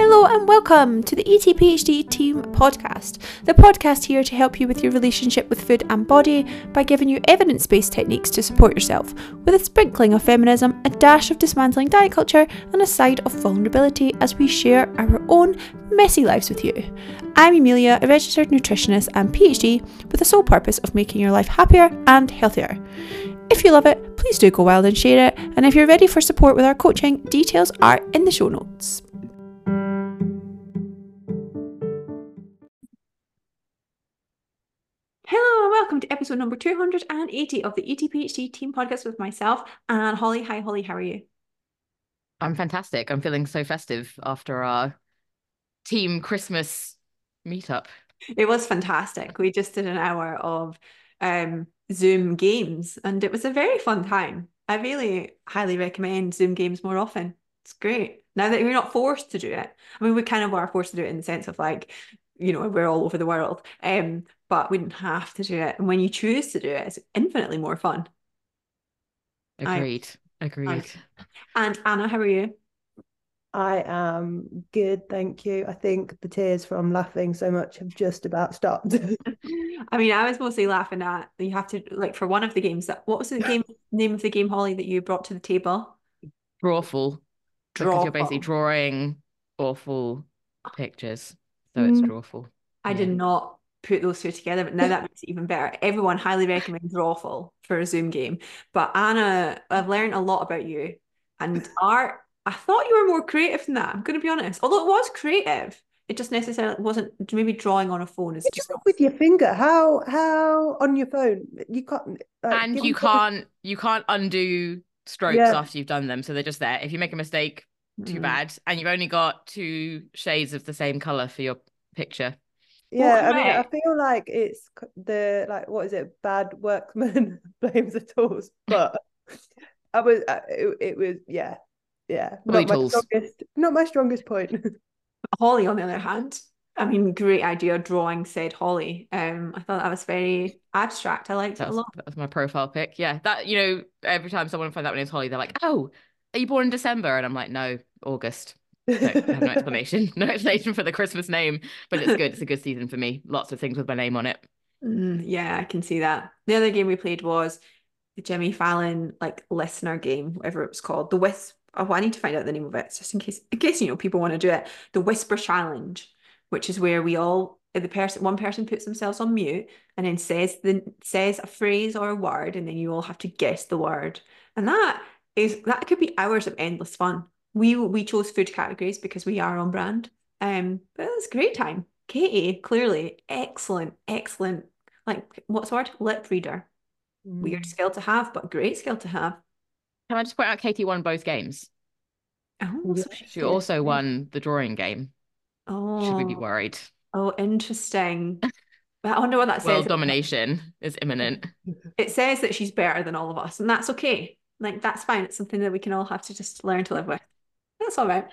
Hello and welcome to the ETPHD Team Podcast, the podcast here to help you with your relationship with food and body by giving you evidence based techniques to support yourself, with a sprinkling of feminism, a dash of dismantling diet culture, and a side of vulnerability as we share our own messy lives with you. I'm Emilia, a registered nutritionist and PhD with the sole purpose of making your life happier and healthier. If you love it, please do go wild and share it, and if you're ready for support with our coaching, details are in the show notes. Hello and welcome to episode number 280 of the ETPHD team podcast with myself and Holly. Hi, Holly, how are you? I'm fantastic. I'm feeling so festive after our team Christmas meetup. It was fantastic. We just did an hour of um, Zoom games and it was a very fun time. I really highly recommend Zoom games more often. It's great. Now that you're not forced to do it. I mean, we kind of are forced to do it in the sense of like, you know, we're all over the world. Um, but we didn't have to do it. And when you choose to do it, it's infinitely more fun. Agreed. I, Agreed. I, and Anna, how are you? I am good, thank you. I think the tears from laughing so much have just about stopped. I mean, I was mostly laughing at you have to like for one of the games that what was the game name of the game, Holly, that you brought to the table? Drawful. Drawful. Because you're basically drawing awful pictures. So it's mm. drawful. I yeah. did not put those two together, but now that makes it even better. Everyone highly recommends Drawful for a Zoom game. But Anna, I've learned a lot about you and art. I thought you were more creative than that. I'm going to be honest. Although it was creative, it just necessarily wasn't. Maybe drawing on a phone is just with your finger. How how on your phone you can't. and you can't you can't undo strokes yeah. after you've done them, so they're just there. If you make a mistake, too mm. bad. And you've only got two shades of the same color for your picture yeah i mean i feel like it's the like what is it bad workman blames the tools but i was uh, it, it was yeah yeah not my strongest not my strongest point holly on the other hand I mean, great idea drawing said Holly. Um, I thought that was very abstract. I liked That's, it a lot. That was my profile pic. Yeah, that you know, every time someone finds out my name's Holly, they're like, "Oh, are you born in December?" And I'm like, "No, August." No, no explanation. No explanation for the Christmas name, but it's good. It's a good season for me. Lots of things with my name on it. Mm, yeah, I can see that. The other game we played was the Jimmy Fallon like listener game, whatever it was called. The Wisp. Oh, I need to find out the name of it just in case, in case you know people want to do it. The Whisper Challenge, which is where we all the person one person puts themselves on mute and then says the says a phrase or a word, and then you all have to guess the word. And that is that could be hours of endless fun we we chose food categories because we are on brand. Um, but it was a great time. Katie, clearly, excellent, excellent. Like what's the word? Lip reader. Mm. Weird skill to have, but great skill to have. Can I just point out Katie won both games? Oh, so she, she also won the drawing game. Oh, should we be worried? Oh, interesting. But I wonder what that says. World domination is imminent. It says that she's better than all of us, and that's okay. Like that's fine. It's something that we can all have to just learn to live with. That's all right.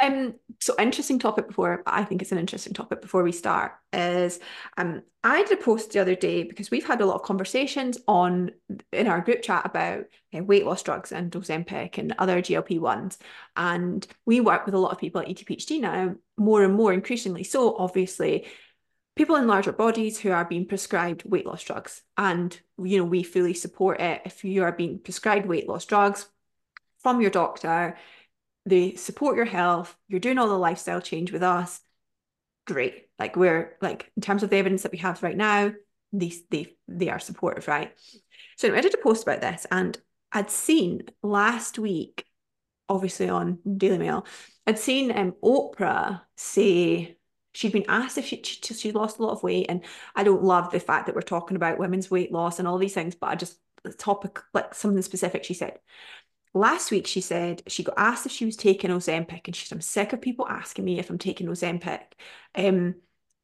Um, so interesting topic before, I think it's an interesting topic before we start is um I did a post the other day because we've had a lot of conversations on in our group chat about uh, weight loss drugs and Ozempic and other GLP ones. And we work with a lot of people at ETPHD now, more and more increasingly. So obviously people in larger bodies who are being prescribed weight loss drugs. And you know, we fully support it. If you are being prescribed weight loss drugs from your doctor, they support your health, you're doing all the lifestyle change with us, great. Like we're like in terms of the evidence that we have right now, these they they are supportive, right? So anyway, I did a post about this and I'd seen last week, obviously on Daily Mail, I'd seen um, Oprah say she'd been asked if she, she she lost a lot of weight, and I don't love the fact that we're talking about women's weight loss and all these things, but I just the topic like something specific she said Last week, she said she got asked if she was taking Ozempic, and she said, I'm sick of people asking me if I'm taking Ozempic. Um,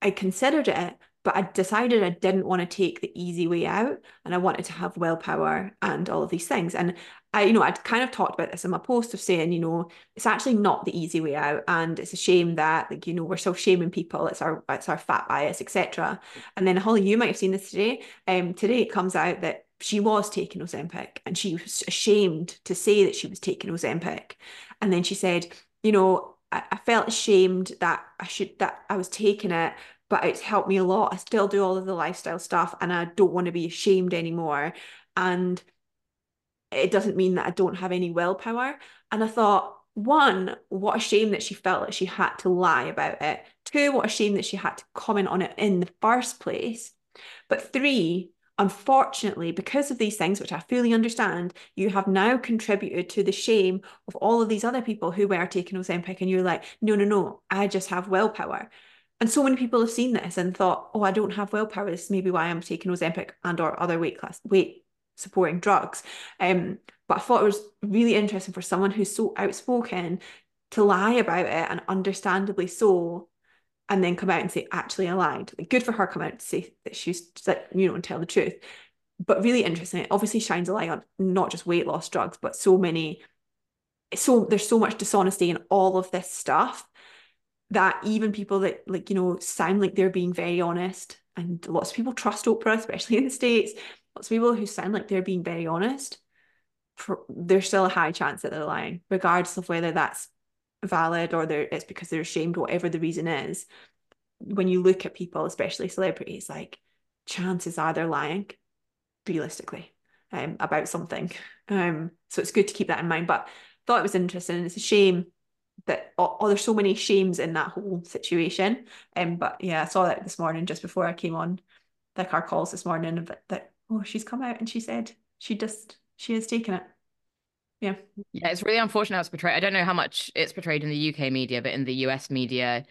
I considered it, but I decided I didn't want to take the easy way out and I wanted to have willpower and all of these things. And I, you know, I'd kind of talked about this in my post of saying, you know, it's actually not the easy way out. And it's a shame that, like, you know, we're still shaming people. It's our it's our fat bias, etc. And then Holly, you might have seen this today. Um, today it comes out that she was taking Ozempic and she was ashamed to say that she was taking Ozempic. And then she said, you know, I, I felt ashamed that I should that I was taking it, but it's helped me a lot. I still do all of the lifestyle stuff and I don't want to be ashamed anymore. And it doesn't mean that I don't have any willpower. And I thought, one, what a shame that she felt like she had to lie about it. Two, what a shame that she had to comment on it in the first place. But three, unfortunately, because of these things, which I fully understand, you have now contributed to the shame of all of these other people who were taking Ozempic, and you're like, no, no, no, I just have willpower. And so many people have seen this and thought, oh, I don't have willpower. This may be why I'm taking Ozempic and or other weight class weight supporting drugs. Um, but I thought it was really interesting for someone who's so outspoken to lie about it and understandably so, and then come out and say, actually, I lied. Like, good for her come out to say that she's that, you know, and tell the truth. But really interesting. It obviously shines a light on not just weight loss drugs, but so many, so there's so much dishonesty in all of this stuff that even people that like, you know, sound like they're being very honest, and lots of people trust Oprah, especially in the States, lots of people who sound like they're being very honest, there's still a high chance that they're lying, regardless of whether that's valid or they're, it's because they're ashamed, whatever the reason is. When you look at people, especially celebrities, like chances are they're lying, realistically, um, about something. Um, so it's good to keep that in mind. But thought it was interesting. It's a shame that oh, oh, there's so many shames in that whole situation. Um, but yeah, I saw that this morning just before I came on like our calls this morning that, that oh, she's come out and she said she just she has taken it. Yeah. Yeah, it's really unfortunate how it's portrayed. I don't know how much it's portrayed in the UK media, but in the US media,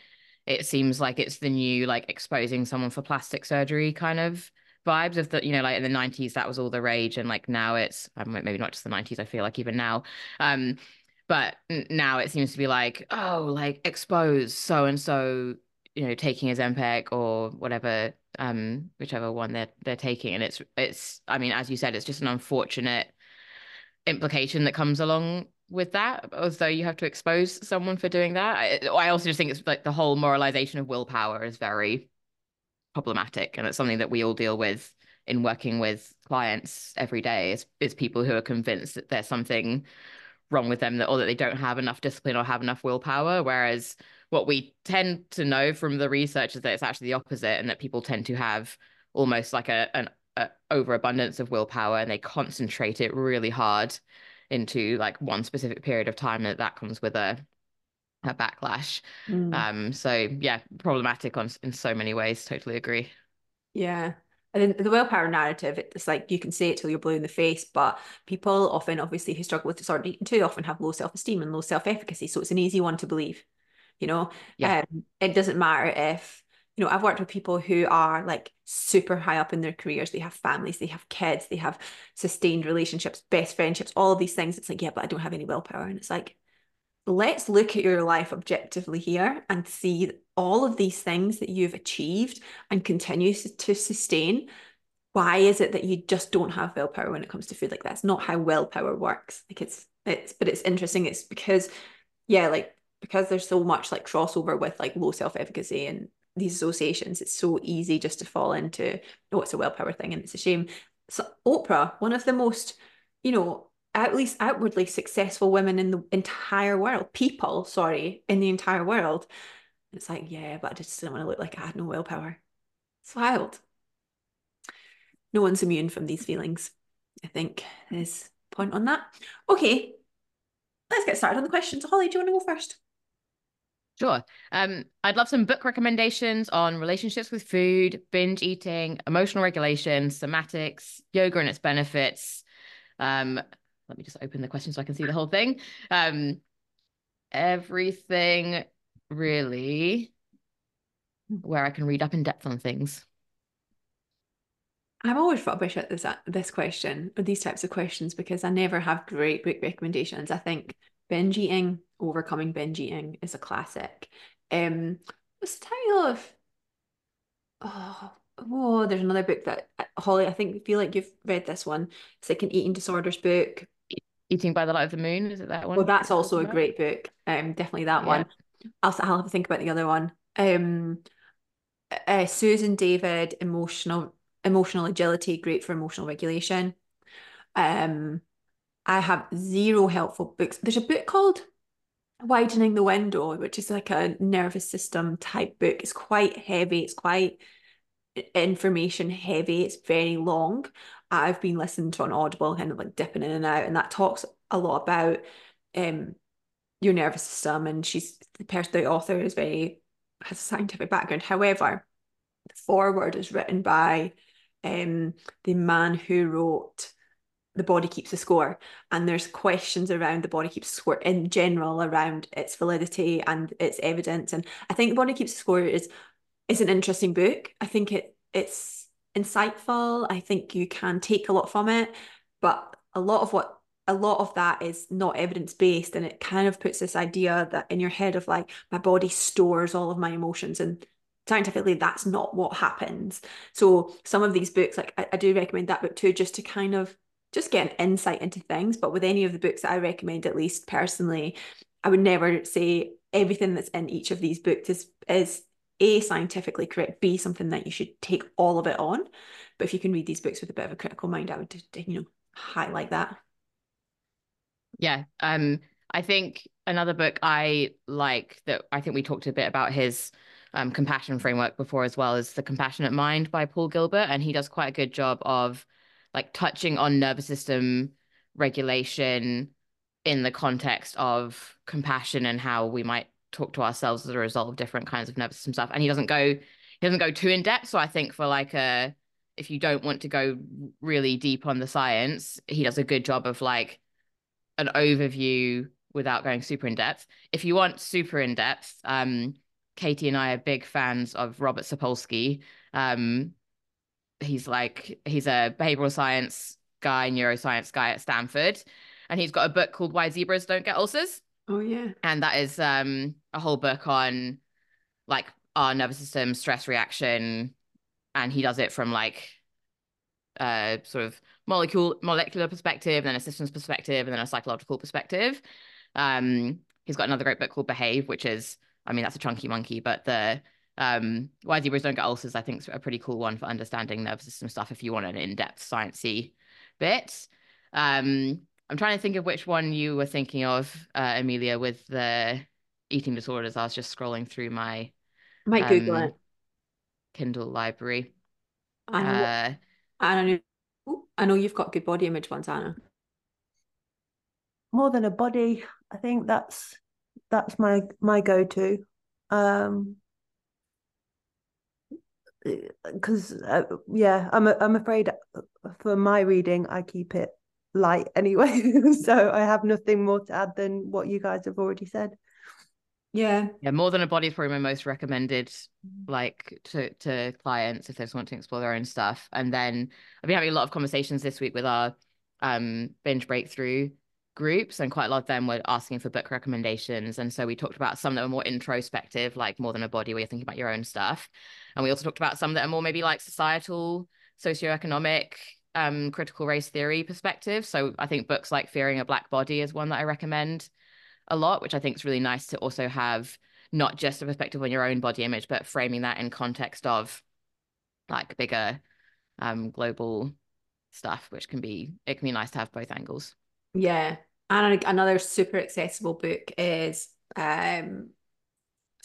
it seems like it's the new like exposing someone for plastic surgery kind of vibes of the you know like in the 90s that was all the rage and like now it's maybe not just the 90s i feel like even now um but now it seems to be like oh like expose so and so you know taking his Ozempic or whatever um whichever one they're they're taking and it's it's I mean as you said it's just an unfortunate implication that comes along with that as though you have to expose someone for doing that. I, I also just think it's like the whole moralization of willpower is very problematic and it's something that we all deal with in working with clients every day is, is people who are convinced that there's something wrong with them that or that they don't have enough discipline or have enough willpower whereas what we tend to know from the research is that it's actually the opposite and that people tend to have almost like a an a overabundance of willpower and they concentrate it really hard into like one specific period of time and that comes with a a backlash mm. um so yeah problematic on in so many ways totally agree yeah and then the willpower narrative, it's like you can say it till you're blue in the face, but people often, obviously, who struggle with disordered eating too, often have low self esteem and low self efficacy. So it's an easy one to believe you know yeah. um, it doesn't matter if you know i've worked with people who are like super high up in their careers. They have families they have kids they have sustained relationships best friendships all of these things. It's like yeah but i don't have any willpower. And it's like let's look at your life objectively here and see all of these things that you've achieved and continue to sustain. Why is it that you just don't have willpower when it comes to food? Like that's not how willpower works. Like it's it's but it's interesting. It's because yeah like because there's so much like crossover with like low self-efficacy and these associations, it's so easy just to fall into, oh, it's a willpower thing and it's a shame. So Oprah, one of the most, you know, at least outwardly successful women in the entire world, people, sorry, in the entire world. It's like, yeah, but I just didn't want to look like I had no willpower. It's wild. No one's immune from these feelings, I think is point on that. Okay, let's get started on the questions. Holly, do you want to go first? Sure. Um, I'd love some book recommendations on relationships with food, binge eating, emotional regulation, somatics, yoga and its benefits. Um, let me just open the question so I can see the whole thing. Um, everything really where I can read up in depth on things. I'm always rubbish at this this question or these types of questions because I never have great book recommendations. I think binge eating overcoming binge eating is a classic. Um what's the title of oh oh there's another book that uh, holly i think feel like you've read this one. It's like an eating disorders book. Eating by the light of the moon is it that one well that's also a great book. Um definitely that yeah. one. I'll, I'll have to think about the other one. Um uh, susan david emotional emotional agility great for emotional regulation. Um I have zero helpful books. There's a book called Widening the Window, which is like a nervous system type book. It's quite heavy. It's quite information heavy. It's very long. I've been listening to on Audible, kind of like dipping in and out, and that talks a lot about um your nervous system. And she's the person, the author is very has a scientific background. However, the foreword is written by um the man who wrote the body keeps a score and there's questions around the body keeps score in general around its validity and its evidence. And i think the body keeps a score is is an interesting book. I think it it's insightful. I think you can take a lot from it but a lot of what a lot of that is not evidence based and it kind of puts this idea that in your head of like my body stores all of my emotions and scientifically that's not what happens. So some of these books like I, I do recommend that book too just to kind of just get an insight into things. But with any of the books that I recommend, at least personally, I would never say everything that's in each of these books is is a scientifically correct, b something that you should take all of it on. But if you can read these books with a bit of a critical mind, I would you know highlight that. Yeah, um, I think another book I like that I think we talked a bit about his um, compassion framework before as well is the Compassionate Mind by Paul Gilbert, and he does quite a good job of like touching on nervous system regulation in the context of compassion and how we might talk to ourselves as a result of different kinds of nervous system stuff. And he doesn't go he doesn't go too in depth. So I think for like a if you don't want to go really deep on the science, he does a good job of like an overview without going super in depth. If you want super in depth, um, Katie and I are big fans of Robert Sapolsky. Um, he's like he's a behavioral science guy, neuroscience guy at Stanford, and he's got a book called Why Zebras Don't Get Ulcers. Oh yeah, and that is um a whole book on like our nervous system stress reaction, and he does it from like a sort of molecule molecular perspective, and then a systems perspective, and then a psychological perspective. Um, he's got another great book called Behave, which is I mean that's a chunky monkey, but the um, why zebras don't get ulcers, I think, is a pretty cool one for understanding nervous system stuff if you want an in-depth sciencey bit. Um, I'm trying to think of which one you were thinking of, uh, Emilia, with the eating disorders. I was just scrolling through my I might um, Google it. Kindle library. I know. Uh, I know. I know you've got good body image ones, Anna. More than a body, I think that's that's my my go-to. Um, because uh, yeah i'm i'm afraid for my reading i keep it light anyway so i have nothing more to add than what you guys have already said. Yeah. Yeah more than a body is probably my most recommended like to to clients if they just want to explore their own stuff. And then i've been having a lot of conversations this week with our um binge breakthrough groups and quite a lot of them were asking for book recommendations. And so we talked about some that were more introspective like more than a body where you're thinking about your own stuff and we also talked about some that are more maybe like societal socioeconomic um critical race theory perspective. So i think books like fearing a black body is one that i recommend a lot which i think is really nice to also have not just a perspective on your own body image but framing that in context of like bigger um global stuff which can be it can be nice to have both angles. Yeah. And another super accessible book is um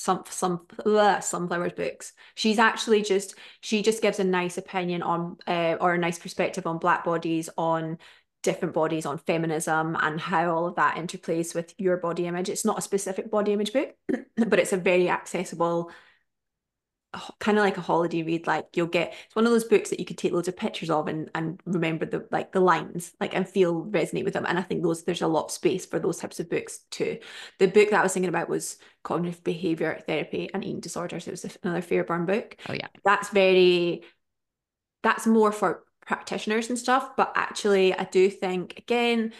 some some ugh, Slumflower's books. She's actually just she just gives a nice opinion on uh, or a nice perspective on black bodies on different bodies on feminism and how all of that interplays with your body image. It's not a specific body image book but it's a very accessible kind of like a holiday read like you'll get it's one of those books that you could take loads of pictures of and and remember the like the lines like and feel resonate with them and i think those there's a lot of space for those types of books too. The book that i was thinking about was cognitive behavior therapy and eating disorders. It was another fairburn book. Oh yeah. That's very that's more for practitioners and stuff but actually i do think again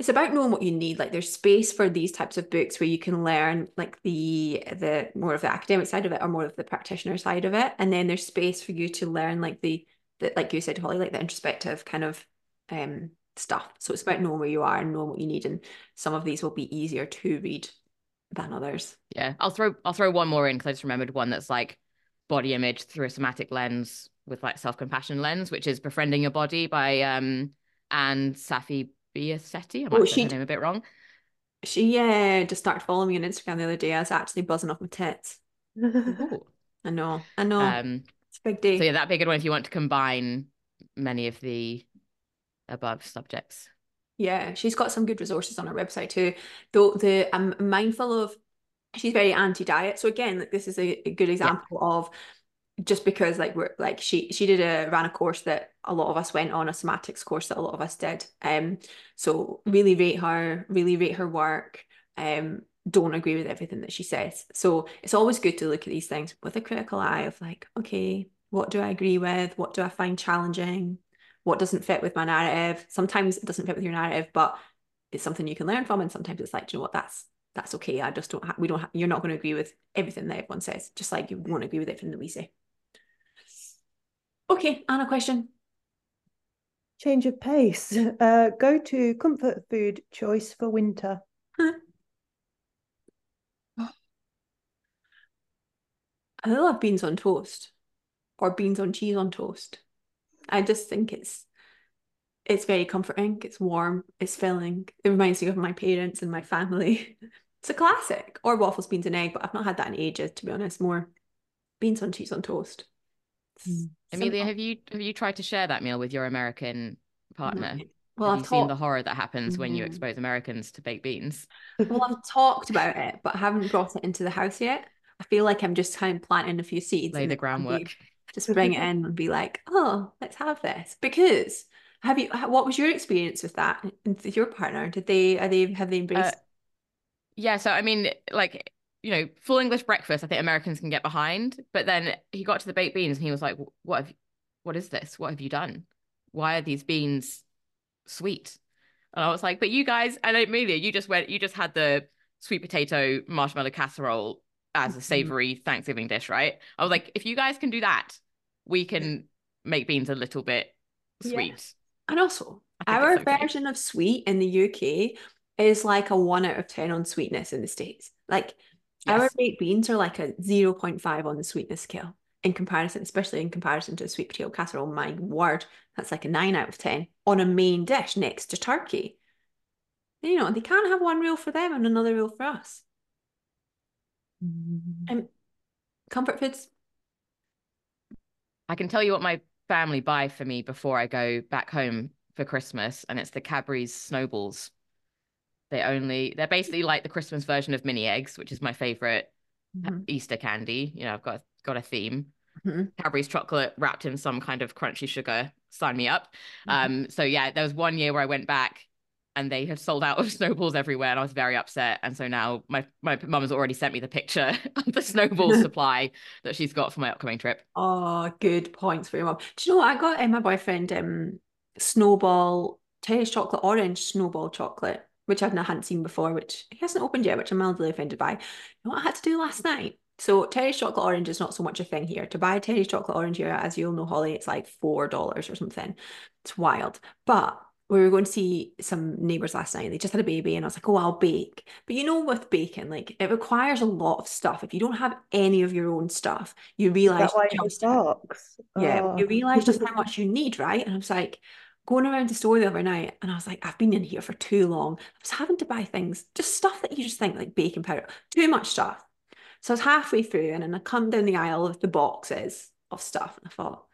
it's about knowing what you need. Like there's space for these types of books where you can learn like the the more of the academic side of it or more of the practitioner side of it. And then there's space for you to learn like the, the like you said holly like the introspective kind of um stuff. So it's about knowing where you are and knowing what you need. And some of these will be easier to read than others. Yeah. I'll throw i'll throw one more in because i just remembered one that's like body image through a somatic lens with like self-compassion lens which is befriending your body by um Ann Saffi Biasetti. I might oh, she, her name a bit wrong. She yeah just started following me on Instagram the other day. I was actually buzzing off my tits. Ooh. I know, I know. Um, it's a big day. so yeah, that'd be a good one if you want to combine many of the above subjects. Yeah, she's got some good resources on her website too. Though the I'm mindful of she's very anti-diet. So again, like this is a, a good example of just because like we're like she she did a ran a course that a lot of us went on a somatics course that a lot of us did. Um so really rate her, really rate her work. Um don't agree with everything that she says. So it's always good to look at these things with a critical eye of like, okay, what do I agree with? What do I find challenging? What doesn't fit with my narrative? Sometimes it doesn't fit with your narrative, but it's something you can learn from. And sometimes it's like, you know what, that's that's okay. I just don't have, we don't have, you're not going to agree with everything that everyone says, just like you won't agree with everything that we say. Okay, Anna, question. Change of pace. Uh, go to comfort food choice for winter. I love beans on toast or beans on cheese on toast. I just think it's it's very comforting. It's warm. It's filling. It reminds me of my parents and my family. It's a classic. Or waffles, beans, and egg, but I've not had that in ages, to be honest. More beans on cheese on toast. Mm. Emilia, have you have you tried to share that meal with your American partner? Well, have I've you seen the horror that happens when you Mhm. expose Americans to baked beans? well, I've talked about it, but I haven't brought it into the house yet. I feel like I'm just kind of planting a few seeds. Lay the then I'll be- groundwork. Just bring it in and be like, oh, let's have this. Because have you? What was your experience with that with your partner? Did they? Are they? Have they embraced? Yeah, so I mean, like, you know, full English breakfast, I think Americans can get behind. But then he got to the baked beans and he was like, What have what is this? What have you done? Why are these beans sweet? And I was like, But you guys, and Emilia, you just went, you just had the sweet potato marshmallow casserole as a Mhm. savory Thanksgiving dish, right? I was like, if you guys can do that, we can make beans a little bit Yeah. sweet. And also, our version of sweet in the UK is like a one out of 10 on sweetness in the States. Like our Yes. baked beans are like a 0.5 on the sweetness scale in comparison, especially in comparison to a sweet potato casserole. My word, that's like a 9 out of 10 on a main dish next to turkey. You know, they can't have one rule for them and another rule for us. Um, comfort foods. I can tell you what my family buy for me before I go back home for Christmas, and it's the Cadbury's Snowballs. They only they're basically like the Christmas version of mini eggs, which is my favorite Mhm. Easter candy. You know, I've got got a theme. Mhm. Cadbury's chocolate wrapped in some kind of crunchy sugar. Sign me up. Mhm. Um, so yeah, there was one year where I went back and they had sold out of snowballs everywhere, and I was very upset. And so now my my mum has already sent me the picture of the snowball supply that she's got for my upcoming trip. Oh, good points for your mum. Do you know what? I got um, my boyfriend um Snowball Terry's chocolate orange Snowball chocolate, which I've not hadn't seen before, which he hasn't opened yet, which I'm mildly offended by. You know what I had to do last night? So Terry's chocolate orange is not so much a thing here. To buy Terry's chocolate orange here, as you'll know, Holly, it's like four dollars or something. It's wild. But we were going to see some neighbors last night. They just had a baby, and I was like, "Oh, I'll bake." But you know, with baking, like it requires a lot of stuff. If you don't have any of your own stuff, you realize that why you just yeah, you Oh. realize just how much you need, right? And I was like going around the store the other night, and I was like, I've been in here for too long. I was having to buy things, just stuff that you just think like baking powder, too much stuff. So I was halfway through, and then I come down the aisle of the boxes of stuff, and I thought,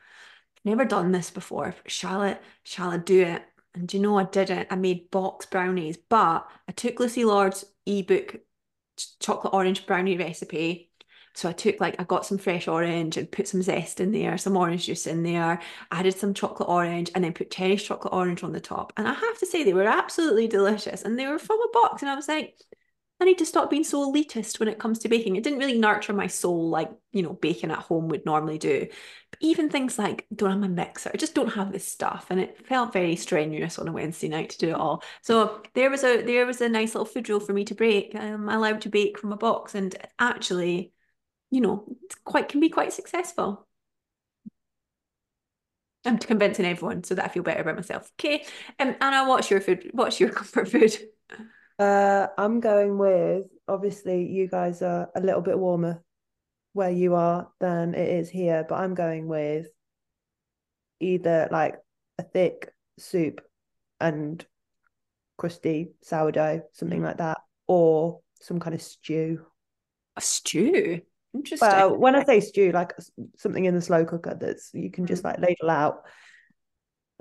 never done this before. Shall I, shall I do it? And do you know I didn't? I made box brownies, but I took Lucy Lord's ebook chocolate orange brownie recipe. So I took like I got some fresh orange and put some zest in there, some orange juice in there, added some chocolate orange, and then put Terry's chocolate orange on the top. And I have to say they were absolutely delicious, and they were from a box. And I was like, I need to stop being so elitist when it comes to baking. It didn't really nurture my soul like, you know, baking at home would normally do. But even things like don't have my mixer, I just don't have this stuff. And it felt very strenuous on a Wednesday night to do it all. So there was a there was a nice little food rule for me to break. Um, I allowed to bake from a box and actually, you know, it's quite can be quite successful. I'm convincing everyone so that I feel better about myself. Okay. Um, Anna, what's your food? What's your comfort food? Uh, I'm going with obviously you guys are a little bit warmer where you are than it is here, but I'm going with either like a thick soup and crusty sourdough, something like that. or some kind of stew. A stew. Interesting. Well, when I say stew, like something in the slow cooker that's you can just mm. like ladle out,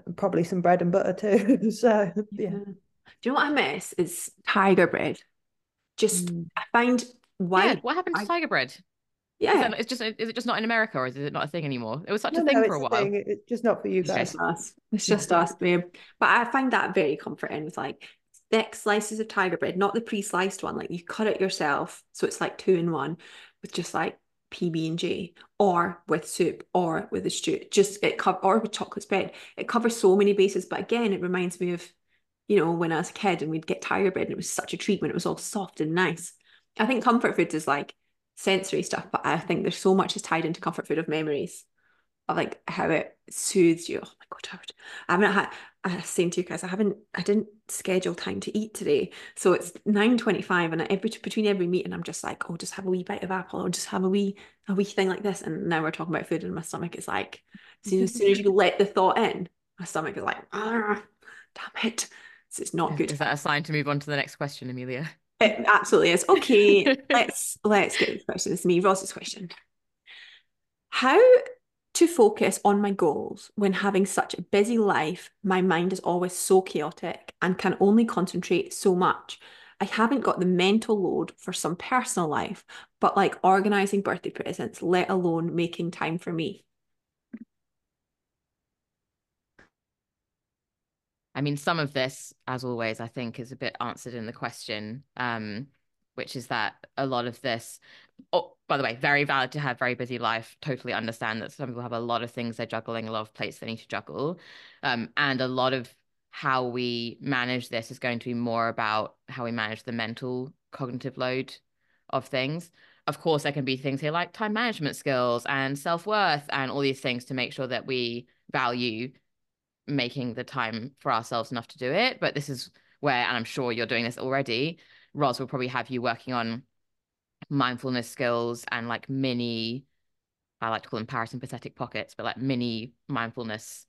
and probably some bread and butter too. so yeah. yeah. Do you know what I miss? Is tiger bread. Just mm. I find why. Yeah, what happened to I, tiger bread? Yeah, it's just is it just not in America or is it not a thing anymore? It was such no, a thing no, for a while. Thing. It's just not for you guys. It's just us. It's just us, babe. But I find that very comforting. With like thick slices of tiger bread, not the pre-sliced one. Like you cut it yourself, so it's like two in one, with just like PB and J, or with soup, or with a stew. Just it cover or with chocolate spread. It covers so many bases. But again, it reminds me of, you know, when I was a kid and we'd get tiger bread and it was such a treat when it was all soft and nice. I think comfort foods is like sensory stuff, but I think there's so much is tied into comfort food of memories of like how it soothes you. Oh my god, I, would, I haven't had. I was saying to you guys, I haven't. I didn't schedule time to eat today, so it's nine twenty-five, and every between every meeting, I'm just like, oh, just have a wee bite of apple, or just have a wee a wee thing like this. And now we're talking about food, and my stomach is like, as soon as, soon as you let the thought in, my stomach is like, ah, damn it, so it's not good. Is that a sign to move on to the next question, Emilia? It absolutely is. Okay, let's let's get this question. This is me, Ross's question. How to focus on my goals when having such a busy life, my mind is always so chaotic and can only concentrate so much. I haven't got the mental load for some personal life, but like organizing birthday presents, let alone making time for me. I mean, some of this, as always, I think is a bit answered in the question, um, which is that a lot of this, by the way, very valid to have very busy life. Totally understand that some people have a lot of things they're juggling, a lot of plates they need to juggle. Um, and a lot of how we manage this is going to be more about how we manage the mental cognitive load of things. Of course, there can be things here like time management skills and self worth and all these things to make sure that we value making the time for ourselves enough to do it. But this is where, and I'm sure you're doing this already, Roz will probably have you working on mindfulness skills and like mini, I like to call them parasympathetic pockets, but like mini mindfulness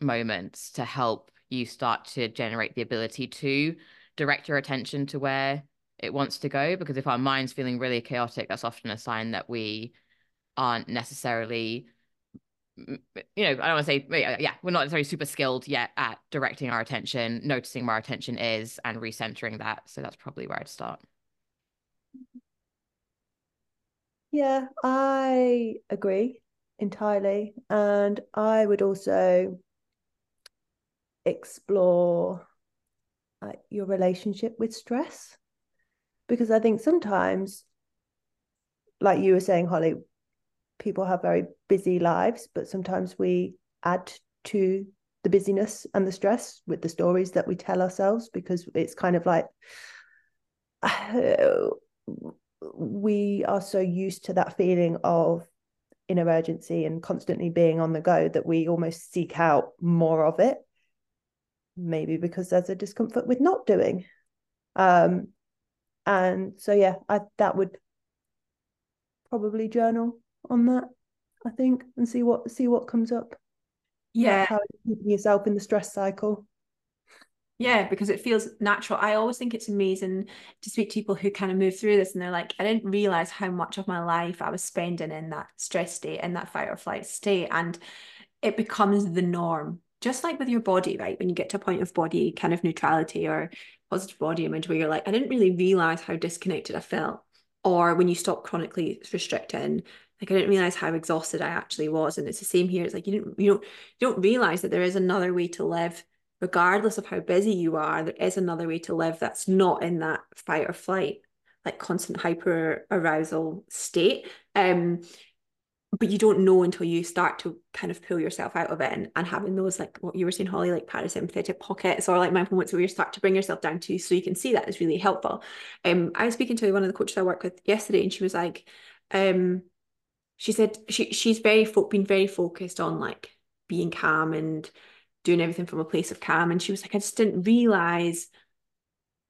moments to help you start to generate the ability to direct your attention to where it wants to go. Because if our mind's feeling really chaotic, that's often a sign that we aren't necessarily you know, I don't want to say, yeah, we're not necessarily super skilled yet at directing our attention, noticing where our attention is, and recentering that. So that's probably where I'd start. Mm-hmm. Yeah, I agree entirely. And I would also explore uh, your relationship with stress. Because I think sometimes, like you were saying, Holly, people have very busy lives, but sometimes we add to the busyness and the stress with the stories that we tell ourselves because it's kind of like uh, we are so used to that feeling of inner urgency and constantly being on the go that we almost seek out more of it maybe because there's a discomfort with not doing um and so yeah i that would probably journal on that, I think, and see what see what comes up. Yeah, how keeping yourself in the stress cycle. Yeah, because it feels natural. I always think it's amazing to speak to people who kind of move through this and they're like, I didn't realize how much of my life I was spending in that stress state, in that fight or flight state. And it becomes the norm. Just like with your body, right? When you get to a point of body kind of neutrality or positive body image where you're like, I didn't really realize how disconnected I felt. Or when you stop chronically restricting, like I didn't realize how exhausted I actually was. And it's the same here. It's like you don't you don't you don't realize that there is another way to live, regardless of how busy you are. There is another way to live that's not in that fight or flight, like constant hyper arousal state. Um, but you don't know until you start to kind of pull yourself out of it and, and having those like what you were saying holly like parasympathetic pockets or like mindful moments where you start to bring yourself down to so you can see that is really helpful um i was speaking to one of the coaches i work with yesterday and she was like um she said she she's very fo- been very focused on like being calm and doing everything from a place of calm and she was like I just didn't realize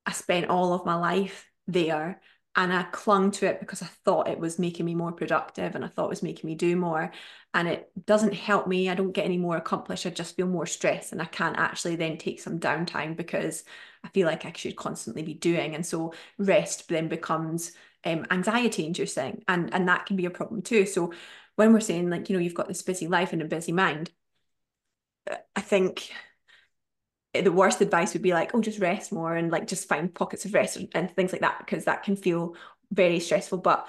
I spent all of my life there and I clung to it because I thought it was making me more productive and I thought it was making me do more. And it doesn't help me. I don't get any more accomplished. I just feel more stressed and I can't actually then take some downtime because I feel like I should constantly be doing. And so rest then becomes um, anxiety inducing and, and that can be a problem too. So when we're saying like, you know, you've got this busy life and a busy mind, I think the worst advice would be like, oh, just rest more and like just find pockets of rest and, things like that because that can feel very stressful. But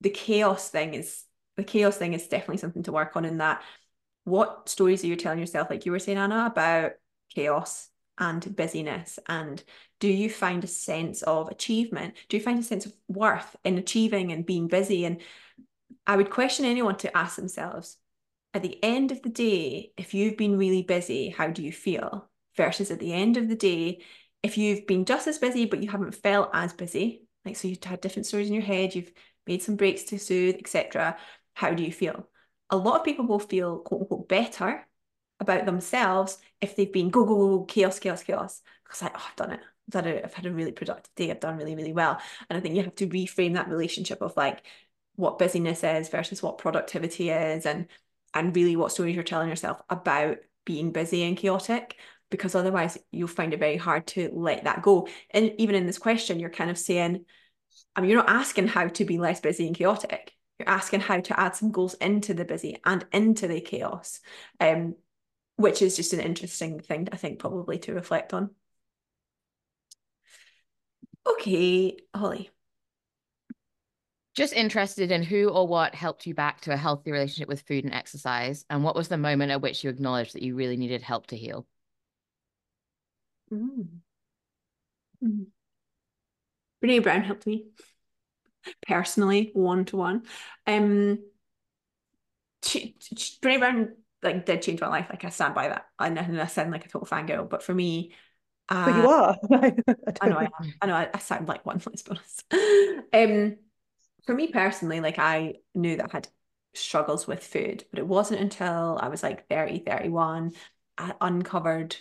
the chaos thing is the chaos thing is definitely something to work on in that. What stories are you telling yourself like you were saying anna about chaos and busyness? And do you find a sense of achievement? Do you find a sense of worth in achieving and being busy? And i would question anyone to ask themselves at the end of the day if you've been really busy how do you feel versus at the end of the day, if you've been just as busy, but you haven't felt as busy, like so you've had different stories in your head, you've made some breaks to soothe, etc. How do you feel? A lot of people will feel quote unquote better about themselves if they've been go, go, go, chaos, chaos, chaos. Because like, oh, I've done it. I've done it. I've had a really productive day. I've done really, really well. And I think you have to reframe that relationship of like what busyness is versus what productivity is and and really what stories you're telling yourself about being busy and chaotic because otherwise you'll find it very hard to let that go. And even in this question, you're kind of saying, I mean, you're not asking how to be less busy and chaotic. You're asking how to add some goals into the busy and into the chaos, um, which is just an interesting thing, I think, probably to reflect on. Okay, Holly. Just interested in who or what helped you back to a healthy relationship with food and exercise, and what was the moment at which you acknowledged that you really needed help to heal? Mm. Mm. Brene Brown helped me personally, one to one. Um, she, she, Brene Brown like did change my life. Like I stand by that. I, and I sound like a total fangirl, but for me, uh, but you are. I know I am. I know I, I sound like one. Let's be honest. Um, for me personally, like I knew that I had struggles with food, but it wasn't until I was like 30, 31, I uncovered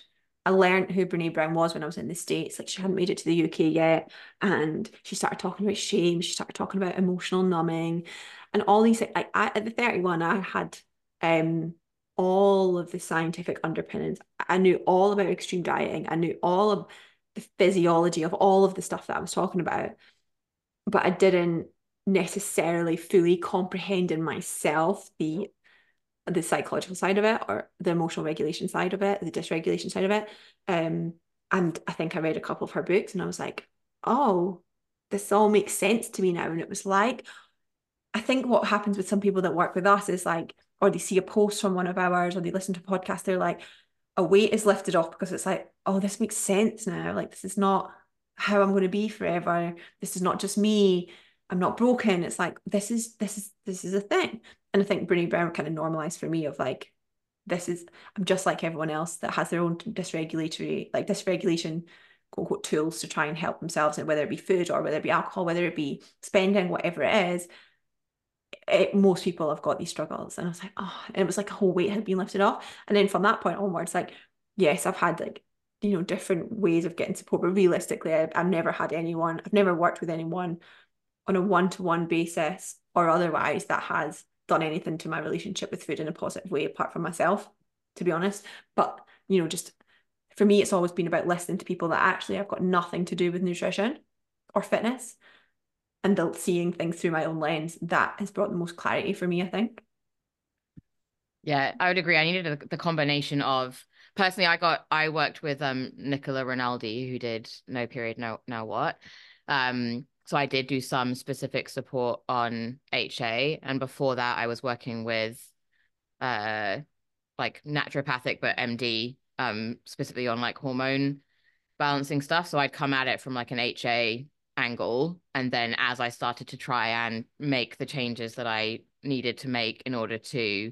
I learned who Brene Brown was when I was in the States. Like she hadn't made it to the UK yet. And she started talking about shame. She started talking about emotional numbing and all these like I, at the 31, I had um all of the scientific underpinnings. I knew all about extreme dieting. I knew all of the physiology of all of the stuff that I was talking about. But I didn't necessarily fully comprehend in myself the the psychological side of it or the emotional regulation side of it, the dysregulation side of it. Um, and I think I read a couple of her books and I was like, oh, this all makes sense to me now. And it was like, I think what happens with some people that work with us is like, or they see a post from one of ours or they listen to a podcast, they're like, a weight is lifted off because it's like, oh, this makes sense now. Like, this is not how I'm going to be forever. This is not just me. I'm not broken. It's like this is this is this is a thing. And I think Brene Brown kind of normalized for me of like, this is I'm just like everyone else that has their own dysregulatory, like dysregulation quote unquote tools to try and help themselves, and whether it be food or whether it be alcohol, whether it be spending, whatever it is. It, most people have got these struggles. And I was like, oh, and it was like a whole weight had been lifted off. And then from that point onwards, like, yes, I've had like you know different ways of getting support but realistically I, have never had anyone i've never worked with anyone on a one-to-one basis or otherwise that has done anything to my relationship with food in a positive way apart from myself to be honest. But you know just for me it's always been about listening to people that actually I've got nothing to do with nutrition or fitness and the, seeing things through my own lens that has brought the most clarity for me i think. Yeah i would agree. I needed a, the combination of personally i got i worked with um nicola rinaldi who did no period no now what. Um so I did do some specific support on HA, and before that, I was working with, uh, like naturopathic but MD, um, specifically on like hormone balancing stuff. So I'd come at it from like an HA angle, and then as I started to try and make the changes that I needed to make in order to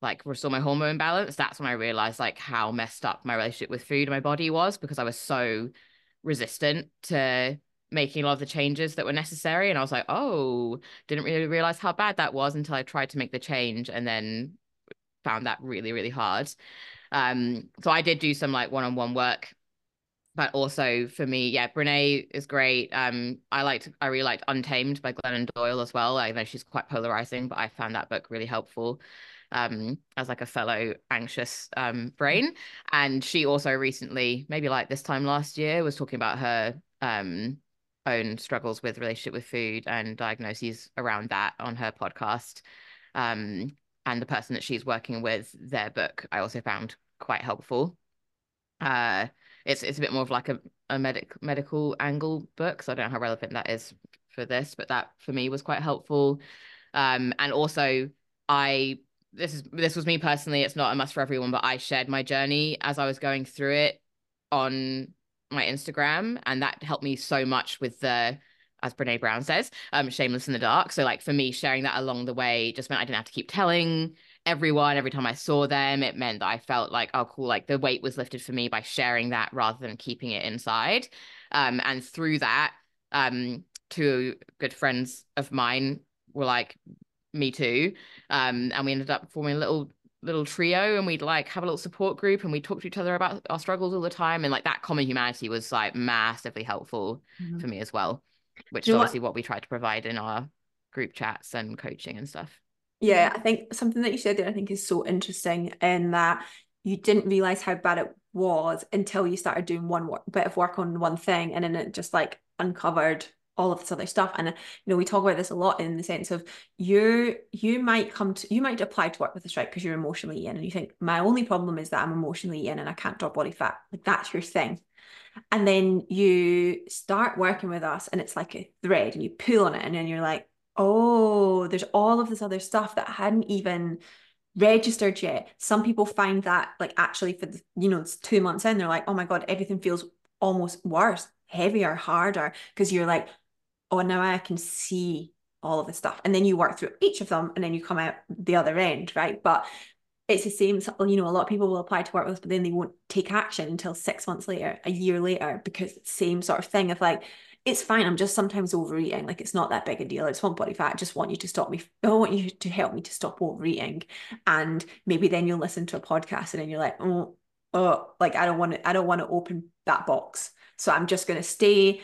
like restore my hormone balance, that's when I realized like how messed up my relationship with food and my body was because I was so resistant to making a lot of the changes that were necessary. And I was like, oh, didn't really realize how bad that was until I tried to make the change and then found that really, really hard. Um, so I did do some like one-on-one work but also for me, yeah, Brene is great. Um, I liked, I really liked Untamed by Glennon Doyle as well. I know she's quite polarizing, but I found that book really helpful. Um, as like a fellow anxious um brain, and she also recently, maybe like this time last year, was talking about her um own struggles with relationship with food and diagnoses around that on her podcast. Um, and the person that she's working with, their book, I also found quite helpful. Uh, it's it's a bit more of like a, a medic medical angle book, so I don't know how relevant that is for this, but that for me was quite helpful. Um, and also I this is this was me personally, it's not a must for everyone, but I shared my journey as I was going through it on my Instagram, and that helped me so much with the as Brene Brown says, um, shameless in the dark. So like for me, sharing that along the way just meant I didn't have to keep telling everyone every time I saw them. It meant that I felt like, oh, cool, like the weight was lifted for me by sharing that rather than keeping it inside. Um, and through that, um, two good friends of mine were like, me too. Um, and we ended up forming a little little trio and we'd like have a little support group and we'd talk to each other about our struggles all the time. And like that common humanity was like massively helpful mm-hmm. for me as well, which is obviously what? what we try to provide in our group chats and coaching and stuff. Yeah, I think something that you said there I think is so interesting in that you didn't realize how bad it was until you started doing one work, bit of work on one thing and then it just like uncovered all of this other stuff and uh, you know we talk about this a lot in the sense of you you might come to you might apply to work with us strike because you're emotionally in and you think my only problem is that i'm emotionally in and i can't drop body fat like that's your thing and then you start working with us and it's like a thread and you pull on it and then you're like oh, there's all of this other stuff that hadn't even registered yet. Some people find that like actually for the, you know, it's two months in, they're like, oh my God, everything feels almost worse, heavier, harder. Cause you're like, oh, now I can see all of this stuff. And then you work through each of them and then you come out the other end, right? But it's the same, you know, a lot of people will apply to work with us, but then they won't take action until six months later, a year later, because it's the same sort of thing of like, it's fine. I'm just sometimes overeating. Like it's not that big a deal. It's one body fat. I just want you to stop me. I want you to help me to stop overeating. And maybe then you'll listen to a podcast and then you're like, oh, oh, like I don't want to, I don't want to open that box. So I'm just gonna stay,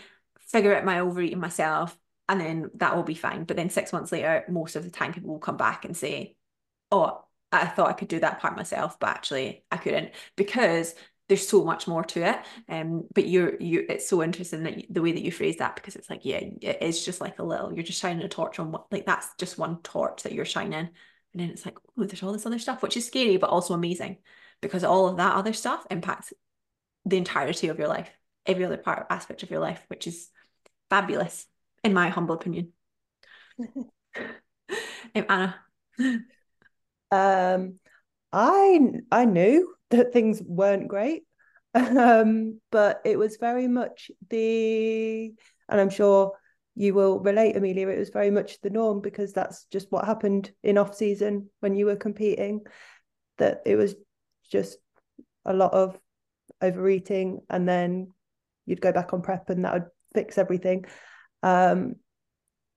figure out my overeating myself, and then that will be fine. But then six months later, most of the time people will come back and say, Oh, I thought I could do that part myself, but actually I couldn't because there's so much more to it um but you're you it's so interesting that you, the way that you phrase that because it's like yeah it is just like a little you're just shining a torch on what like that's just one torch that you're shining and then it's like oh there's all this other stuff which is scary but also amazing because all of that other stuff impacts the entirety of your life every other part aspect of your life which is fabulous in my humble opinion um, Anna um I I knew that things weren't great. Um, but it was very much the, and I'm sure you will relate, Emilia, it was very much the norm because that's just what happened in off season when you were competing, that it was just a lot of overeating and then you'd go back on prep and that would fix everything. Um,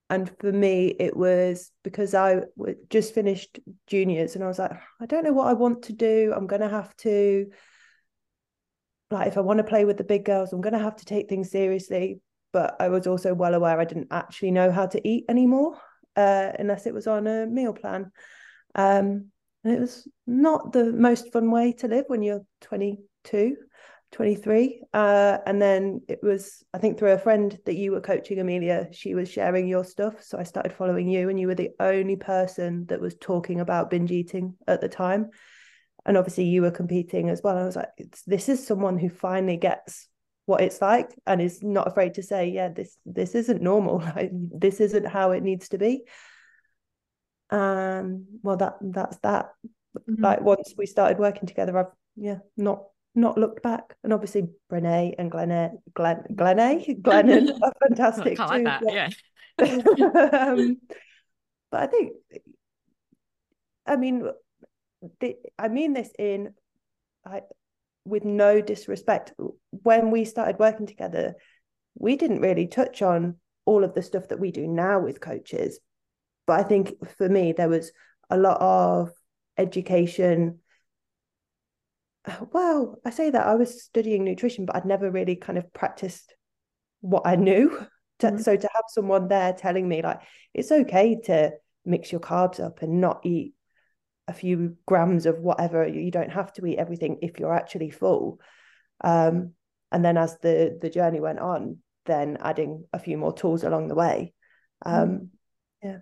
and for me, it was because I just finished juniors and I was like, I don't know what I want to do. I'm going to have to, like, if I want to play with the big girls, I'm going to have to take things seriously. But I was also well aware I didn't actually know how to eat anymore uh, unless it was on a meal plan. Um, and it was not the most fun way to live when you're 22. 23 uh, and then it was i think through a friend that you were coaching Emilia she was sharing your stuff. So i started following you and you were the only person that was talking about binge eating at the time. And obviously you were competing as well. I was like this is someone who finally gets what it's like and is not afraid to say yeah this this isn't normal. This isn't how it needs to be and well that that's that. Mm-hmm. like once we started working together i've yeah not not looked back. And obviously Brene and Glenn Glenn Glenne Glennon are fantastic too. Like that, yeah. um, but I think I mean the, I mean this in I with no disrespect. When we started working together, we didn't really touch on all of the stuff that we do now with coaches. But I think for me, there was a lot of education well, I say that I was studying nutrition, but I'd never really kind of practiced what I knew. Mm-hmm. So to have someone there telling me like it's okay to mix your carbs up and not eat a few grams of whatever, you don't have to eat everything if you're actually full. Um, and then as the the journey went on, then adding a few more tools along the way. Um, mm-hmm. yeah.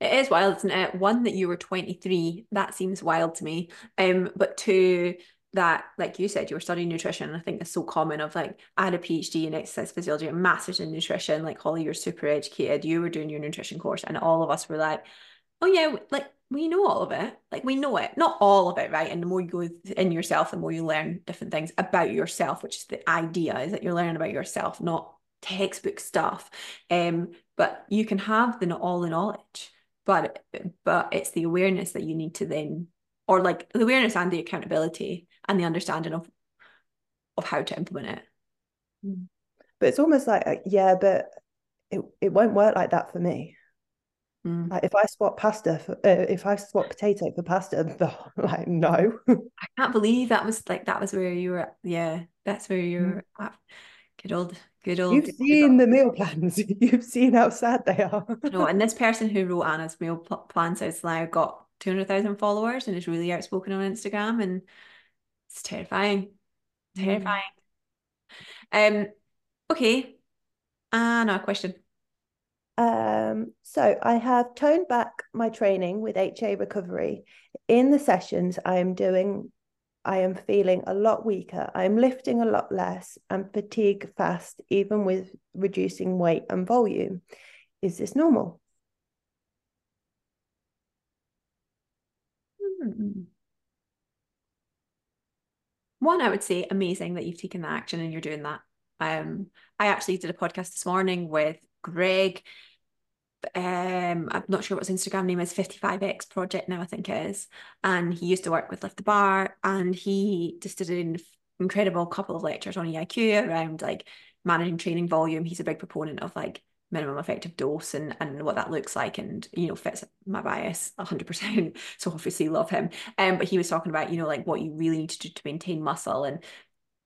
It is wild, isn't it? One that you were 23, that seems wild to me. Um, but two, that like you said you were studying nutrition i think it's so common of like i had a phd in exercise physiology a master's in nutrition like holly you're super educated you were doing your nutrition course and all of us were like oh yeah like we know all of it like we know it not all of it right? And the more you go in yourself the more you learn different things about yourself which is the idea is that you're learning about yourself not textbook stuff um but you can have the not all the knowledge but but it's the awareness that you need to then or like the awareness and the accountability and the understanding of of how to implement it. Mm. But it's almost like, uh, yeah, but it, it won't work like that for me. Mm. Like if I swap pasta, for, uh, if I swap potato for pasta, like no. I can't believe that was like that was where you were. At. Yeah, that's where you were mm. at. Good old, good old. You've seen the meal plans. You've seen how sad they are. no, and this person who wrote Anna's meal plans has now got two hundred thousand followers and is really outspoken on Instagram and it's terrifying. Mm. Terrifying. Mm. Um, okay. Anna, a question. Um, so I have toned back my training with HA recovery. In the sessions I am doing, I am feeling a lot weaker. I'm lifting a lot less and fatigue fast, even with reducing weight and volume. Is this normal? One, I would say amazing that you've taken that action and you're doing that. Um, I actually did a podcast this morning with Greg. Um, I'm not sure what his Instagram name is, 55X Project now, I think it is. And he used to work with Lift the Bar and he just did an incredible couple of lectures on EIQ around like managing training volume. He's a big proponent of like minimum effective dose and and what that looks like and you know fits my bias 100% so obviously love him. Um but he was talking about you know like what you really need to do to maintain muscle and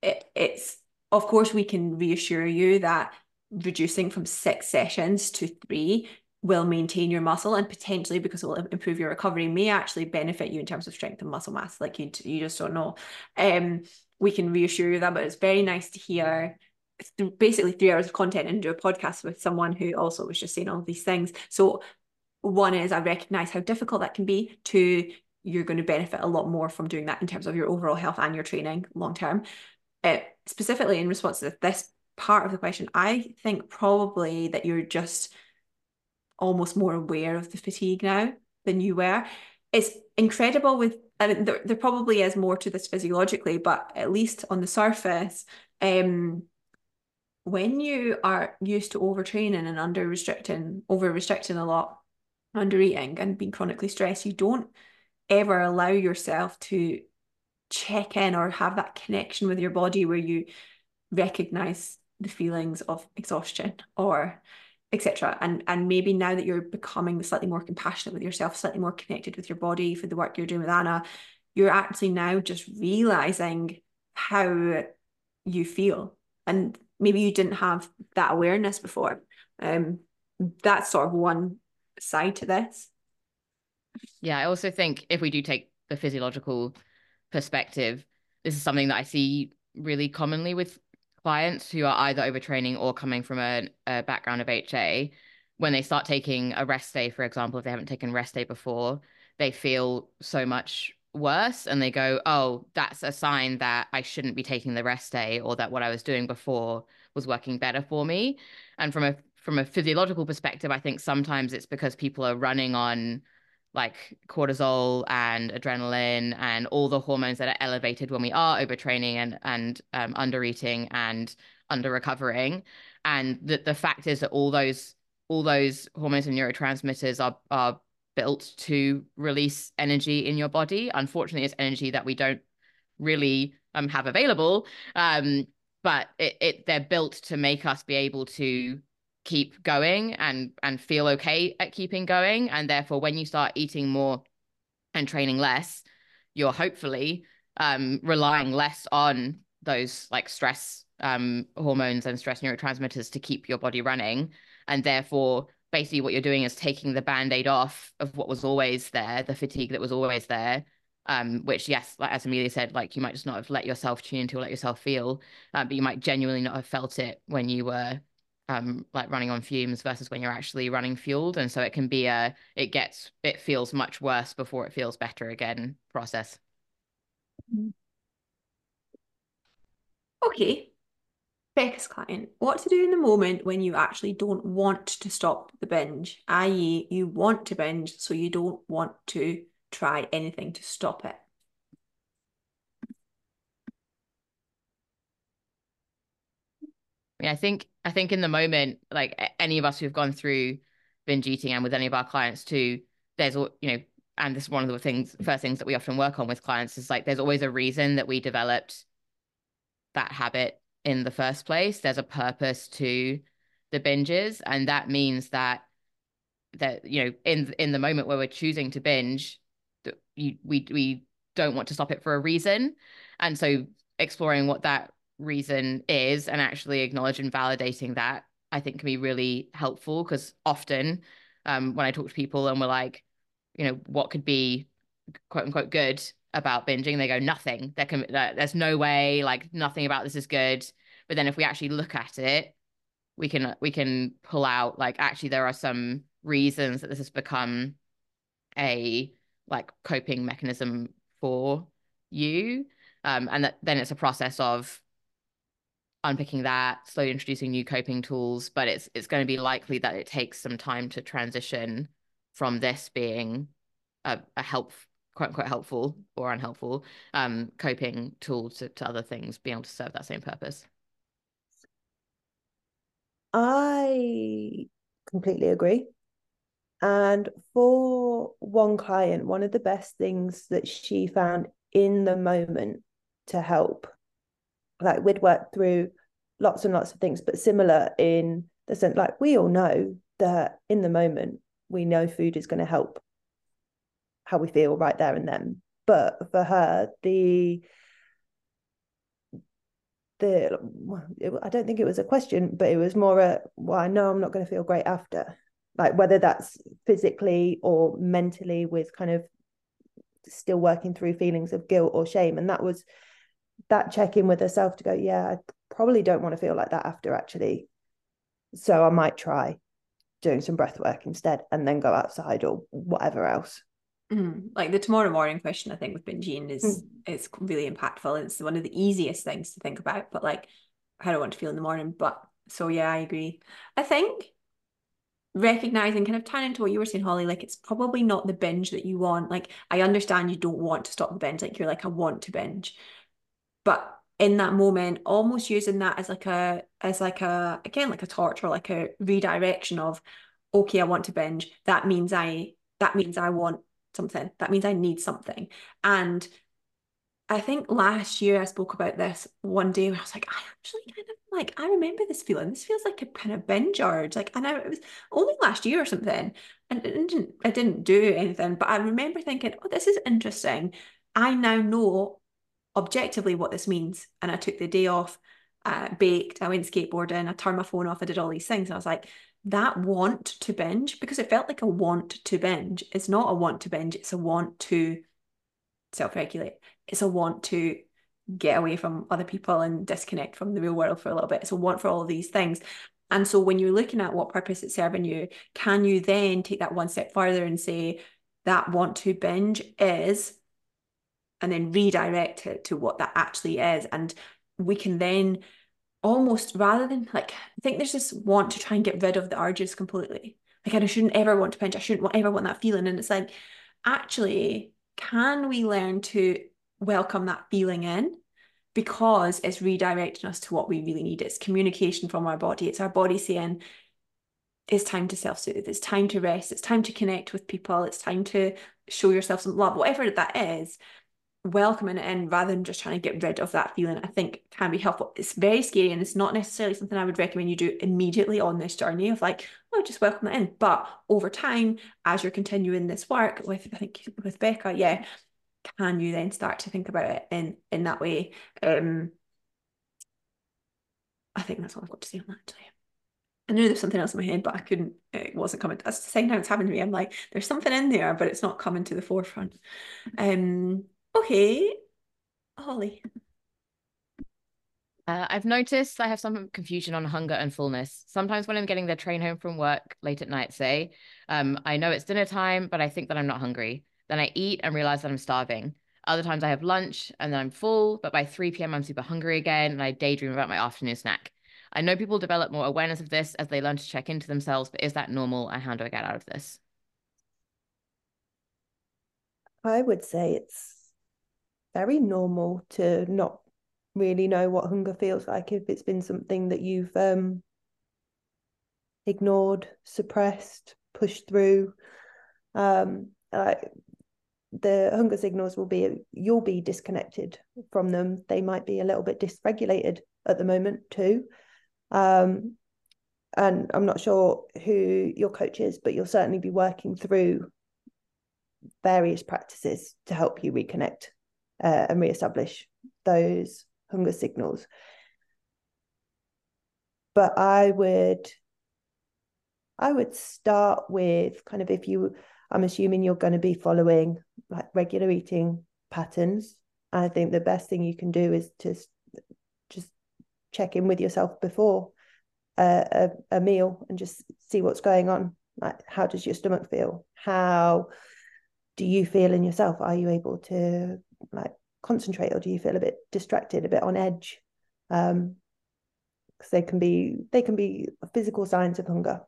it, it's of course we can reassure you that reducing from six sessions to three will maintain your muscle and potentially because it will improve your recovery may actually benefit you in terms of strength and muscle mass. Like you you just don't know. Um we can reassure you that but it's very nice to hear basically three hours of content and do a podcast with someone who also was just saying all these things. So one is I recognize how difficult that can be. Two, you're going to benefit a lot more from doing that in terms of your overall health and your training long term. Uh, specifically in response to this part of the question, I think probably that you're just almost more aware of the fatigue now than you were. It's incredible with I mean there, there probably is more to this physiologically, but at least on the surface, um, when you are used to overtraining and under restricting, over restricting a lot, under eating and being chronically stressed, you don't ever allow yourself to check in or have that connection with your body where you recognize the feelings of exhaustion or etc and and maybe now that you're becoming slightly more compassionate with yourself slightly more connected with your body for the work you're doing with anna you're actually now just realizing how you feel. And maybe you didn't have that awareness before. Um, that's sort of one side to this. Yeah, I also think if we do take the physiological perspective, this is something that I see really commonly with clients who are either overtraining or coming from a, a background of HA. When they start taking a rest day, for example, if they haven't taken rest day before, they feel so much worse and they go, oh, that's a sign that I shouldn't be taking the rest day or that what I was doing before was working better for me. And from a from a physiological perspective, I think sometimes it's because people are running on like cortisol and adrenaline and all the hormones that are elevated when we are overtraining and and um, under eating and under recovering. And the the fact is that all those all those hormones and neurotransmitters are are built to release energy in your body. Unfortunately, it's energy that we don't really um, have available. Um, but it, it they're built to make us be able to keep going and and feel okay at keeping going. And therefore, when you start eating more and training less, you're hopefully um, relying less on those like stress um, hormones and stress neurotransmitters to keep your body running. And therefore, basically, what you're doing is taking the band aid off of what was always there, the fatigue that was always there. Um, which, yes, like as Emilia said, like you might just not have let yourself tune into or let yourself feel, uh, but you might genuinely not have felt it when you were um like running on fumes versus when you're actually running fueled. And so it can be a it gets it feels much worse before it feels better again process. Okay Becca's client, what to do in the moment when you actually don't want to stop the binge, i.e., you want to binge, so you don't want to try anything to stop it. I think I think in the moment, like any of us who've gone through binge eating and with any of our clients too, there's all you know, and this is one of the things, first things that we often work on with clients is like there's always a reason that we developed that habit in the first place. There's a purpose to the binges, and that means that that you know in in the moment where we're choosing to binge, you, we we don't want to stop it for a reason, and so exploring what that reason is and actually acknowledging and validating that I think can be really helpful because often um, when I talk to people and we're like, you know, what could be quote unquote good about binging, they go nothing. There can there's no way, like nothing about this is good. But then if we actually look at it, we can we can pull out like actually there are some reasons that this has become a like coping mechanism for you. Um, and that then it's a process of unpicking that, slowly introducing new coping tools, but it's it's going to be likely that it takes some time to transition from this being a, a help quote unquote helpful or unhelpful um, coping tool to, to other things being able to serve that same purpose. I completely agree. And for one client, one of the best things that she found in the moment to help like we'd worked through lots and lots of things, but similar in the sense like we all know that in the moment we know food is going to help how we feel right there and then. But for her, the the I don't think it was a question, but it was more a well, I know I'm not going to feel great after, like whether that's physically or mentally with kind of still working through feelings of guilt or shame, and that was that check in with herself to go, yeah, I probably don't want to feel like that after actually. So I might try doing some breath work instead and then go outside or whatever else. Mm. Like the tomorrow morning question, I think with binging is mm. is really impactful. It's one of the easiest things to think about, but like how do I want to feel in the morning? But so yeah, I agree. I think recognizing kind of tying into what you were saying holly like it's probably not the binge that you want like i understand you don't want to stop the binge like you're like i want to binge but in that moment almost using that as like a as like a again like a torch or like a redirection of okay i want to binge that means i that means i want something that means i need something and I think last year I spoke about this one day where I was like, I actually kind of like, I remember this feeling. This feels like a kind of binge urge. Like, and I, it was only last year or something. And I didn't, I didn't do anything, but I remember thinking, oh, this is interesting. I now know objectively what this means. And I took the day off, uh, baked, I went skateboarding, I turned my phone off, I did all these things. And I was like, that want to binge, because it felt like a want to binge. It's not a want to binge, it's a want to self regulate. It's a want to get away from other people and disconnect from the real world for a little bit. It's a want for all of these things. And so when you're looking at what purpose it's serving you, can you then take that one step further and say that want to binge is and then redirect it to what that actually is. And we can then almost rather than like I think there's this want to try and get rid of the urges completely. Like I shouldn't ever want to pinch. I shouldn't ever want that feeling. And it's like, actually, can we learn to welcome that feeling in? Because it's redirecting us to what we really need. It's communication from our body. It's our body saying, it's time to self-soothe. It's time to rest. It's time to connect with people. It's time to show yourself some love, whatever that is welcoming it in rather than just trying to get rid of that feeling, I think can be helpful. It's very scary and it's not necessarily something I would recommend you do immediately on this journey of like, oh, just welcome it in. But over time, as you're continuing this work with, I think with Becca, yeah, can you then start to think about it in in that way? Um, I think that's all I've got to say on that. I knew there's something else in my head, but I couldn't, it wasn't coming. That's the second time it's happened to me. I'm like, there's something in there, but it's not coming to the forefront. Um, okay. Holly. Uh, I've noticed I have some confusion on hunger and fullness. Sometimes when I'm getting the train home from work late at night, say, um, I know it's dinner time, but I think that I'm not hungry. Then I eat and realize that I'm starving. Other times I have lunch and then I'm full, but by 3 p.m. I'm super hungry again and I daydream about my afternoon snack. I know people develop more awareness of this as they learn to check into themselves, but is that normal and how do I get out of this? I would say it's very normal to not really know what hunger feels like if it's been something that you've um, ignored, suppressed, pushed through. Um, like the hunger signals will be you'll be disconnected from them. They might be a little bit dysregulated at the moment too. Um, and I'm not sure who your coach is, but you'll certainly be working through various practices to help you reconnect uh, and reestablish those hunger signals. But I would I would start with kind of if you I'm assuming you're going to be following like regular eating patterns. I think the best thing you can do is to just check in with yourself before a, a, a meal and just see what's going on. Like, how does your stomach feel? How do you feel in yourself? Are you able to like concentrate or do you feel a bit distracted, a bit on edge? Um, because they can be they can be physical signs of hunger.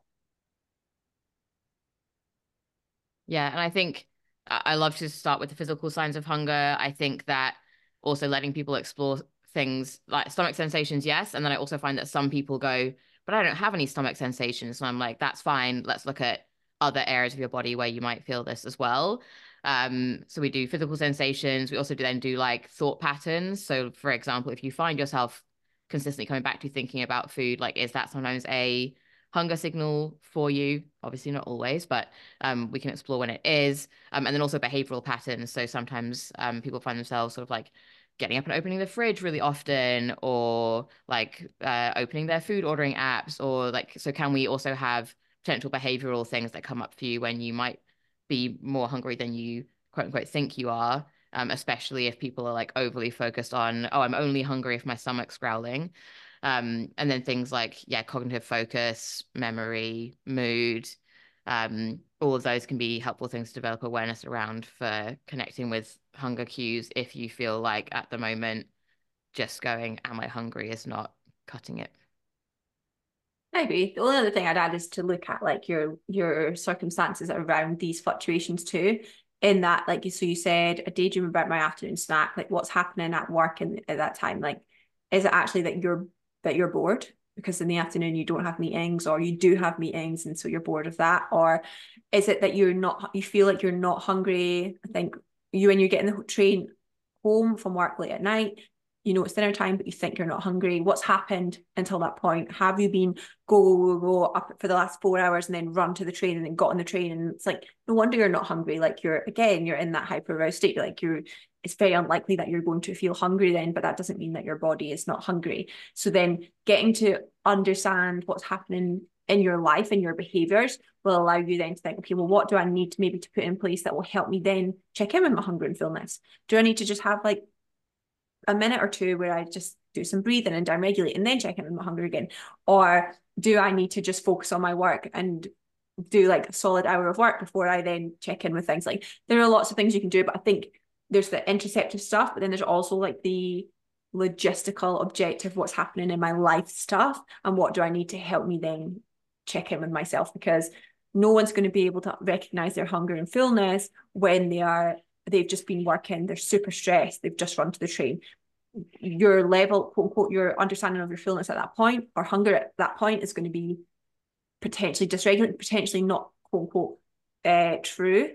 Yeah, and I think I love to start with the physical signs of hunger. I think that also letting people explore things like stomach sensations, yes. And then I also find that some people go, but I don't have any stomach sensations. And I'm like, that's fine. Let's look at other areas of your body where you might feel this as well. Um, so we do physical sensations. We also do then do like thought patterns. So for example, if you find yourself consistently coming back to thinking about food, like is that sometimes a hunger signal for you? Obviously not always, but um, we can explore when it is. Um, and then also behavioral patterns. So sometimes um, people find themselves sort of like getting up and opening the fridge really often or like uh, opening their food ordering apps or like so can we also have potential behavioral things that come up for you when you might be more hungry than you quote unquote think you are um, especially if people are like overly focused on oh i'm only hungry if my stomach's growling. Um, and then things like yeah cognitive focus memory mood um, all of those can be helpful things to develop awareness around for connecting with hunger cues if you feel like at the moment just going am i hungry? is not cutting it Maybe. The only other thing I'd add is to look at like your your circumstances around these fluctuations too. In that, like so you said, a daydream about my afternoon snack, like what's happening at work and at that time, like is it actually that you're that you're bored? Because in the afternoon you don't have meetings or you do have meetings and so you're bored of that or is it that you're not you feel like you're not hungry? I think you when you're getting the train home from work late at night you know it's dinner time but you think you're not hungry. What's happened until that point? Have you been go go go, go up for the last four hours and then run to the train and then got on the train? And it's like no wonder you're not hungry. Like you're again you're in that hyper aroused state. Like you're it's very unlikely that you're going to feel hungry then but that doesn't mean that your body is not hungry. So then getting to understand what's happening in your life and your behaviors will allow you then to think, okay, well, what do I need maybe to put in place that will help me then check in with my hunger and fullness? Do I need to just have like a minute or two where I just do some breathing and down regulate and then check in with my hunger again? Or do I need to just focus on my work and do like a solid hour of work before I then check in with things? Like there are lots of things you can do, but I think there's the interoceptive stuff, but then there's also like the logistical objective what's happening in my life stuff and what do I need to help me then check in with myself because no one's going to be able to recognize their hunger and fullness when they are they've just been working, they're super stressed, they've just run to the train. Your level, quote unquote, your understanding of your fullness at that point or hunger at that point is going to be potentially dysregulated, potentially not quote unquote uh, true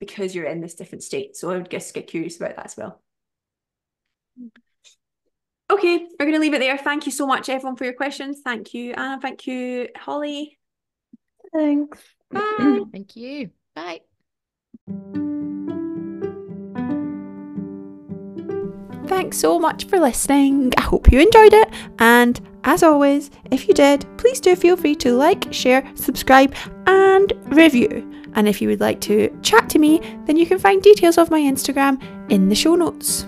because you're in this different state. So I would just get curious about that as well. Okay, we're going to leave it there. Thank you so much, everyone, for your questions. Thank you, Anna. Thank you, Holly. Thanks. Bye. Thank you. Bye. Thanks so much for listening. I hope you enjoyed it. And as always, if you did, please do feel free to like, share, subscribe, and review. And if you would like to chat to me, then you can find details of my Instagram in the show notes.